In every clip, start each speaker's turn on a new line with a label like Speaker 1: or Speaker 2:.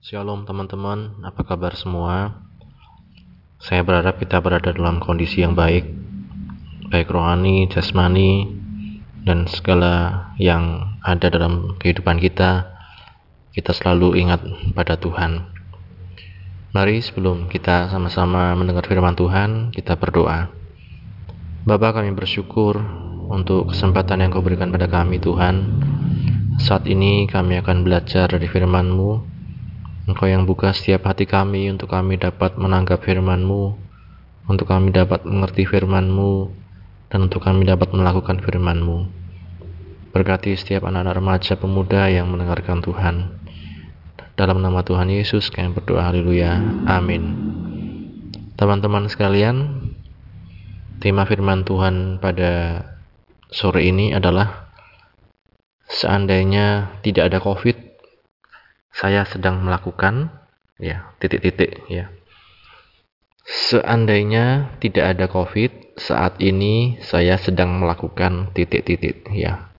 Speaker 1: Shalom teman-teman, apa kabar semua? Saya berharap kita berada dalam kondisi yang baik, baik rohani, jasmani, dan segala yang ada dalam kehidupan kita. Kita selalu ingat pada Tuhan. Mari sebelum kita sama-sama mendengar firman Tuhan, kita berdoa. Bapa kami bersyukur untuk kesempatan yang kau berikan pada kami Tuhan. Saat ini kami akan belajar dari firman-Mu Engkau yang buka setiap hati kami untuk kami dapat menanggap firman-Mu, untuk kami dapat mengerti firman-Mu, dan untuk kami dapat melakukan firman-Mu. Berkati setiap anak-anak remaja pemuda yang mendengarkan Tuhan. Dalam nama Tuhan Yesus kami berdoa haleluya. Amin. Teman-teman sekalian, tema firman Tuhan pada sore ini adalah seandainya tidak ada Covid, saya sedang melakukan ya titik-titik ya. Seandainya tidak ada covid saat ini saya sedang melakukan titik-titik ya.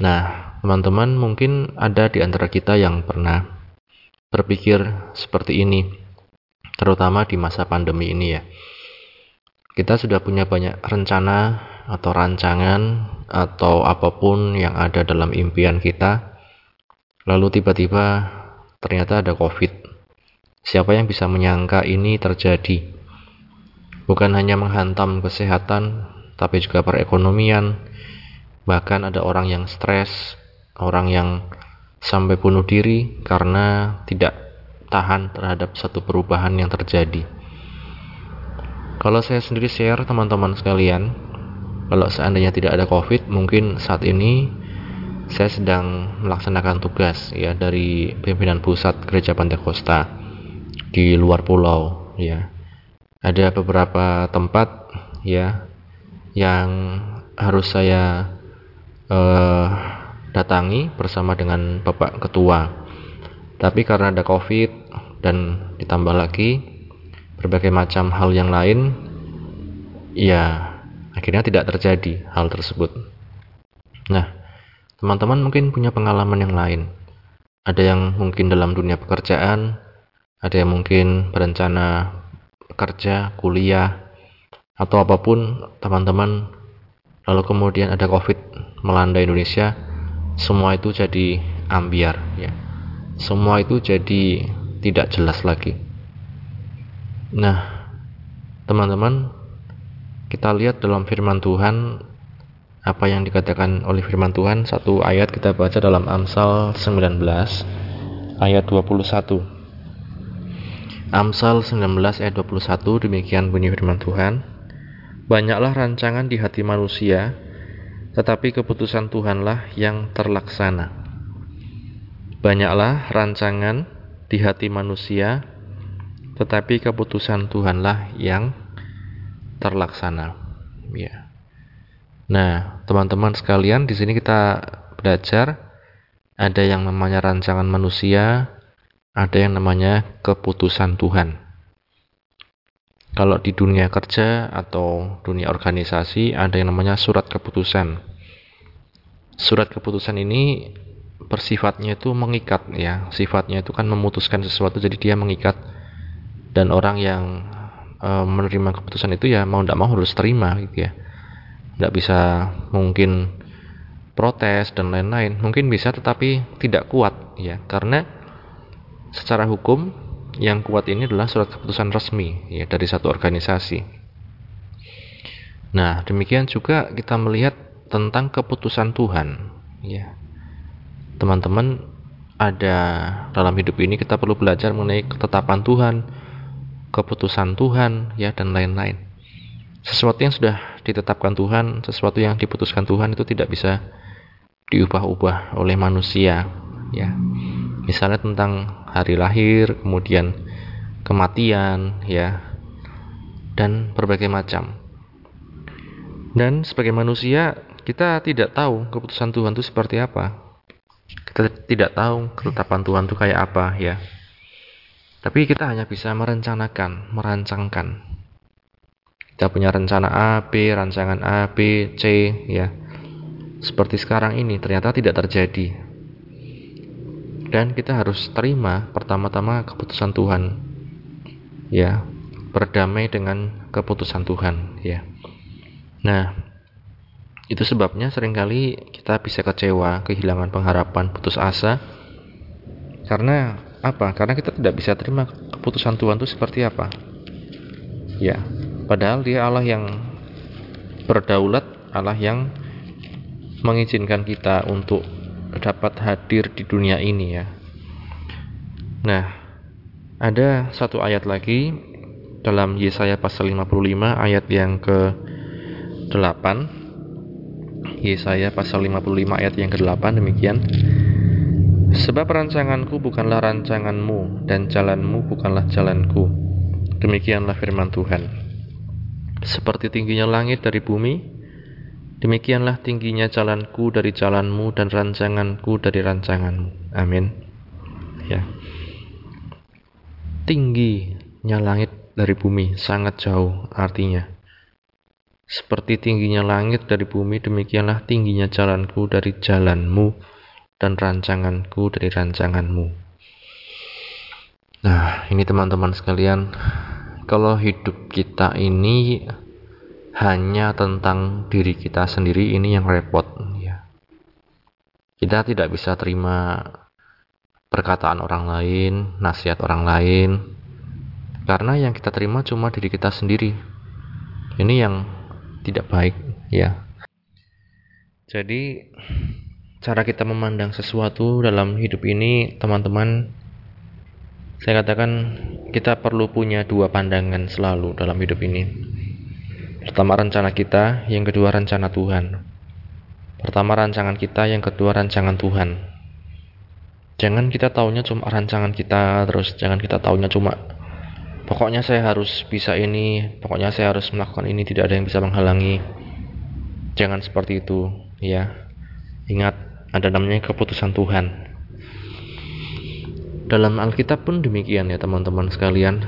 Speaker 1: Nah teman-teman mungkin ada di antara kita yang pernah berpikir seperti ini terutama di masa pandemi ini ya. Kita sudah punya banyak rencana atau rancangan atau apa pun yang ada dalam impian kita Lalu tiba-tiba ternyata ada COVID. Siapa yang bisa menyangka ini terjadi? Bukan hanya menghantam kesehatan, tapi juga perekonomian. Bahkan ada orang yang stres, orang yang sampai bunuh diri karena tidak tahan terhadap satu perubahan yang terjadi. Kalau saya sendiri share teman-teman sekalian, kalau seandainya tidak ada COVID, mungkin saat ini saya sedang melaksanakan tugas ya dari pimpinan pusat gereja Pantekosta di luar pulau ya. Ada beberapa tempat ya yang harus saya uh, datangi bersama dengan Bapak Ketua. Tapi karena ada COVID dan ditambah lagi berbagai macam hal yang lain ya akhirnya tidak terjadi hal tersebut. Nah Teman-teman mungkin punya pengalaman yang lain. Ada yang mungkin dalam dunia pekerjaan, ada yang mungkin berencana kerja, kuliah, atau apa pun teman-teman. Lalu kemudian ada COVID melanda Indonesia, semua itu jadi ambiar, ya. Semua itu jadi tidak jelas lagi. Nah, teman-teman, kita lihat dalam firman Tuhan apa yang dikatakan oleh firman Tuhan? Satu ayat kita baca dalam Amsal 19 ayat 21 Amsal 19 ayat 21 demikian bunyi firman Tuhan. Banyaklah rancangan di hati manusia tetapi keputusan Tuhanlah yang terlaksana. Banyaklah rancangan di hati manusia tetapi keputusan Tuhanlah yang terlaksana. Ya. Nah, teman-teman sekalian, di sini kita belajar ada yang namanya rancangan manusia, ada yang namanya keputusan Tuhan. Kalau di dunia kerja atau dunia organisasi ada yang namanya surat keputusan. Surat keputusan ini bersifatnya itu mengikat ya, sifatnya itu kan memutuskan sesuatu jadi dia mengikat dan orang yang e, menerima keputusan itu ya mau tidak mau harus terima gitu ya tidak bisa mungkin protes dan lain-lain. Mungkin bisa tetapi tidak kuat ya. Karena secara hukum yang kuat ini adalah surat keputusan resmi ya dari satu organisasi. Nah demikian juga kita melihat tentang keputusan Tuhan ya. Teman-teman ada dalam hidup ini kita perlu belajar mengenai ketetapan Tuhan keputusan Tuhan ya dan lain-lain. Sesuatu yang sudah ditetapkan Tuhan, sesuatu yang diputuskan Tuhan itu tidak bisa diubah-ubah oleh manusia, ya. Misalnya tentang hari lahir, kemudian kematian, ya, dan berbagai macam. Dan sebagai manusia, kita tidak tahu keputusan Tuhan itu seperti apa. Kita tidak tahu ketetapan Tuhan itu kayak apa, ya. Tapi kita hanya bisa merencanakan, merancangkan kita punya rencana A, B, rancangan A, B, C, ya. Seperti sekarang ini ternyata tidak terjadi. dan kita harus terima pertama-tama keputusan Tuhan ya. Berdamai dengan keputusan Tuhan ya. Nah itu sebabnya sering kali kita bisa kecewa kehilangan pengharapan putus asa. Karena apa? Karena kita tidak bisa terima keputusan Tuhan itu seperti apa? Ya padahal dia Allah yang berdaulat Allah yang mengizinkan kita untuk dapat hadir di dunia ini ya. Nah, ada satu ayat lagi dalam Yesaya pasal 55 ayat yang ke-8. Yesaya pasal 55 ayat yang ke-8 demikian. Sebab rancanganku bukanlah rancanganmu dan jalanmu bukanlah jalanku. Demikianlah firman Tuhan. Seperti tingginya langit dari bumi, Demikianlah tingginya jalanku dari jalanmu dan rancanganku dari rancanganmu. Amin. Ya. Tingginya langit dari bumi sangat jauh artinya. Seperti tingginya langit dari bumi, demikianlah tingginya jalanku dari jalanmu dan rancanganku dari rancanganmu. Nah, ini teman-teman sekalian, kalau hidup kita ini hanya tentang diri kita sendiri ini yang repot ya. Kita tidak bisa terima perkataan orang lain, nasihat orang lain karena yang kita terima cuma diri kita sendiri. Ini yang tidak baik ya. Jadi cara kita memandang sesuatu dalam hidup ini teman-teman saya katakan kita perlu punya dua pandangan selalu dalam hidup ini Pertama rencana kita, yang kedua rencana Tuhan. Pertama rancangan kita, yang kedua rancangan Tuhan. Jangan kita taunya cuma rancangan kita, terus jangan kita taunya cuma pokoknya saya harus bisa ini, pokoknya saya harus melakukan ini, tidak ada yang bisa menghalangi. Jangan seperti itu, ya. Ingat, ada namanya keputusan Tuhan. Dalam Alkitab pun demikian ya teman-teman sekalian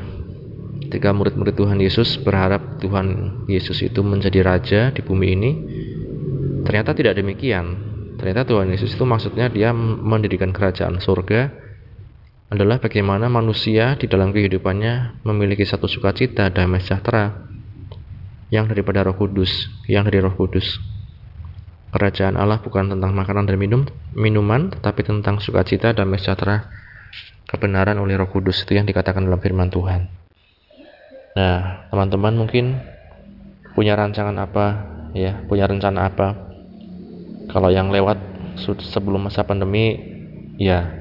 Speaker 1: ketika murid-murid Tuhan Yesus berharap Tuhan Yesus itu menjadi raja di bumi ini ternyata tidak demikian ternyata Tuhan Yesus itu maksudnya dia mendirikan kerajaan surga adalah bagaimana manusia di dalam kehidupannya memiliki satu sukacita damai sejahtera yang daripada Roh Kudus, yang dari Roh Kudus. Kerajaan Allah bukan tentang makanan dan minum, minuman, tetapi tentang sukacita damai sejahtera kebenaran oleh Roh Kudus itu yang dikatakan dalam firman Tuhan. Nah, teman-teman mungkin punya rancangan apa ya, punya rencana apa? Kalau yang lewat sebelum masa pandemi ya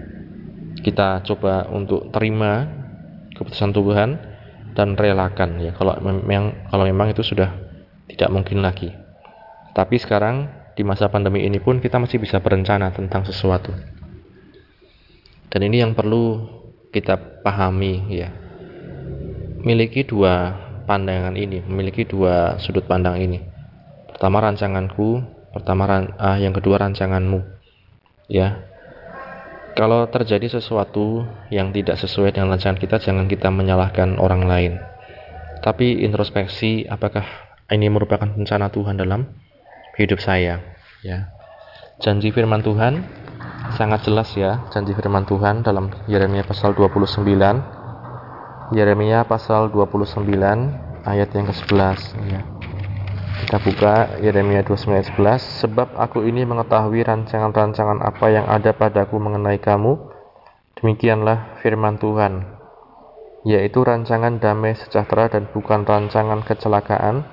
Speaker 1: kita coba untuk terima keputusan Tuhan dan relakan ya kalau memang kalau memang itu sudah tidak mungkin lagi. Tapi sekarang di masa pandemi ini pun kita masih bisa berencana tentang sesuatu. Dan ini yang perlu kita pahami ya memiliki dua pandangan ini, memiliki dua sudut pandang ini. Pertama rancanganku, pertama ran, ah, yang kedua rancanganmu. Ya. Kalau terjadi sesuatu yang tidak sesuai dengan rancangan kita, jangan kita menyalahkan orang lain. Tapi introspeksi apakah ini merupakan rencana Tuhan dalam hidup saya, ya. Janji firman Tuhan sangat jelas ya, janji firman Tuhan dalam Yeremia pasal 29 Yeremia pasal 29 ayat yang ke-11 ya. Kita buka Yeremia 29 ayat 11 Sebab aku ini mengetahui rancangan-rancangan apa yang ada padaku mengenai kamu Demikianlah firman Tuhan Yaitu rancangan damai sejahtera dan bukan rancangan kecelakaan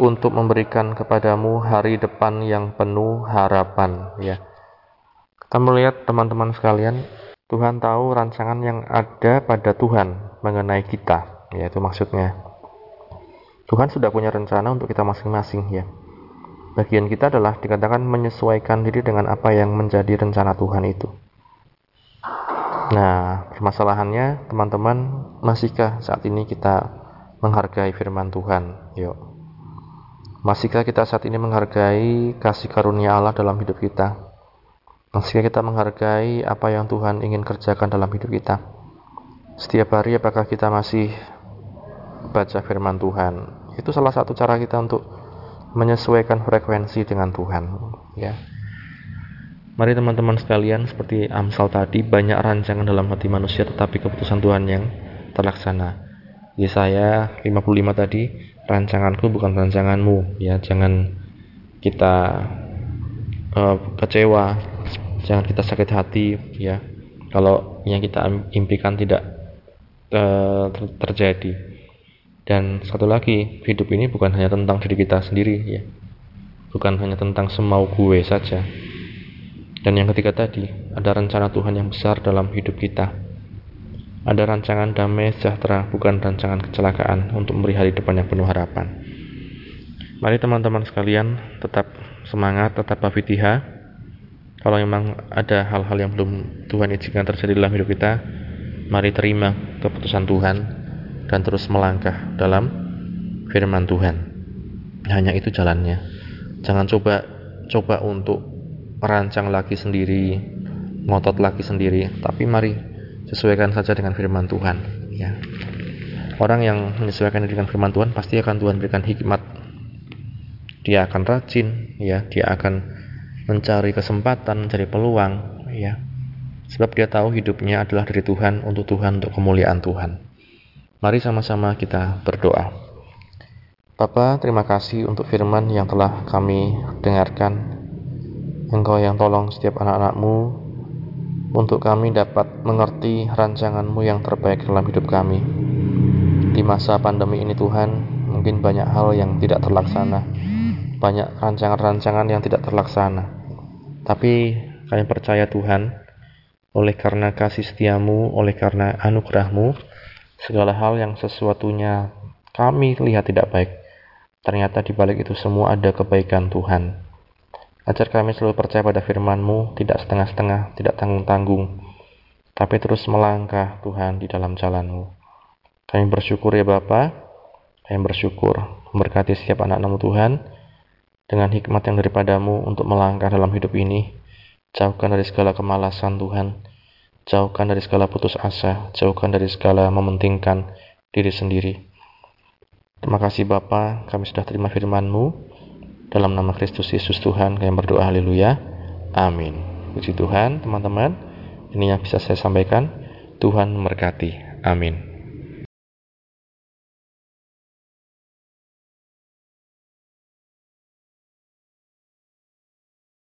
Speaker 1: Untuk memberikan kepadamu hari depan yang penuh harapan ya. Kita melihat teman-teman sekalian Tuhan tahu rancangan yang ada pada Tuhan mengenai kita, yaitu maksudnya Tuhan sudah punya rencana untuk kita masing-masing ya. Bagian kita adalah dikatakan menyesuaikan diri dengan apa yang menjadi rencana Tuhan itu. Nah, permasalahannya teman-teman, masihkah saat ini kita menghargai firman Tuhan? Yuk. Masihkah kita saat ini menghargai kasih karunia Allah dalam hidup kita? Masihkah kita menghargai apa yang Tuhan ingin kerjakan dalam hidup kita? Setiap hari apakah kita masih baca firman Tuhan? Itu salah satu cara kita untuk menyesuaikan frekuensi dengan Tuhan, ya. Mari teman-teman sekalian, seperti Amsal tadi, banyak rancangan dalam hati manusia tetapi keputusan Tuhan yang terlaksana. Yesaya 55 tadi, rancanganku bukan rancanganmu, ya jangan kita uh, kecewa, jangan kita sakit hati, ya kalau yang kita impikan tidak uh, terjadi. Dan satu lagi, hidup ini bukan hanya tentang diri kita sendiri, ya, bukan hanya tentang semau gue saja. Dan yang ketiga tadi, ada rencana Tuhan yang besar dalam hidup kita ada rancangan damai sejahtera, bukan rancangan kecelakaan untuk memberi hari depan yang penuh harapan. Mari teman-teman sekalian tetap semangat, tetap bafitiha. Kalau memang ada hal-hal yang belum Tuhan izinkan terjadi dalam hidup kita, mari terima keputusan Tuhan dan terus melangkah dalam firman Tuhan. Hanya itu jalannya. Jangan coba coba untuk merancang lagi sendiri, ngotot lagi sendiri, tapi mari sesuaikan saja dengan firman Tuhan ya orang yang menyesuaikan dengan firman Tuhan pasti akan Tuhan berikan hikmat dia akan rajin ya dia akan mencari kesempatan mencari peluang ya sebab dia tahu hidupnya adalah dari Tuhan untuk Tuhan untuk kemuliaan Tuhan mari sama-sama kita berdoa Bapa, terima kasih untuk firman yang telah kami dengarkan. Engkau yang tolong setiap anak-anakmu untuk kami dapat mengerti rancanganmu yang terbaik dalam hidup kami. Di masa pandemi ini Tuhan, mungkin banyak hal yang tidak terlaksana, banyak rancangan-rancangan yang tidak terlaksana. Tapi kami percaya Tuhan, oleh karena kasih setiamu, oleh karena anugerahmu, segala hal yang sesuatunya kami lihat tidak baik, ternyata di balik itu semua ada kebaikan Tuhan. Ajar kami selalu percaya pada firman-Mu, tidak setengah-setengah, tidak tanggung-tanggung, tapi terus melangkah Tuhan di dalam jalan-Mu. Kami bersyukur ya Bapa, kami bersyukur memberkati setiap anak-anakmu Tuhan, dengan hikmat yang daripadamu untuk melangkah dalam hidup ini. Jauhkan dari segala kemalasan Tuhan, jauhkan dari segala putus asa, jauhkan dari segala mementingkan diri sendiri. Terima kasih Bapa, kami sudah terima firman-Mu. Dalam nama Kristus Yesus Tuhan kami berdoa haleluya. Amin. Puji Tuhan teman-teman. Ini yang bisa saya sampaikan. Tuhan memberkati. Amin.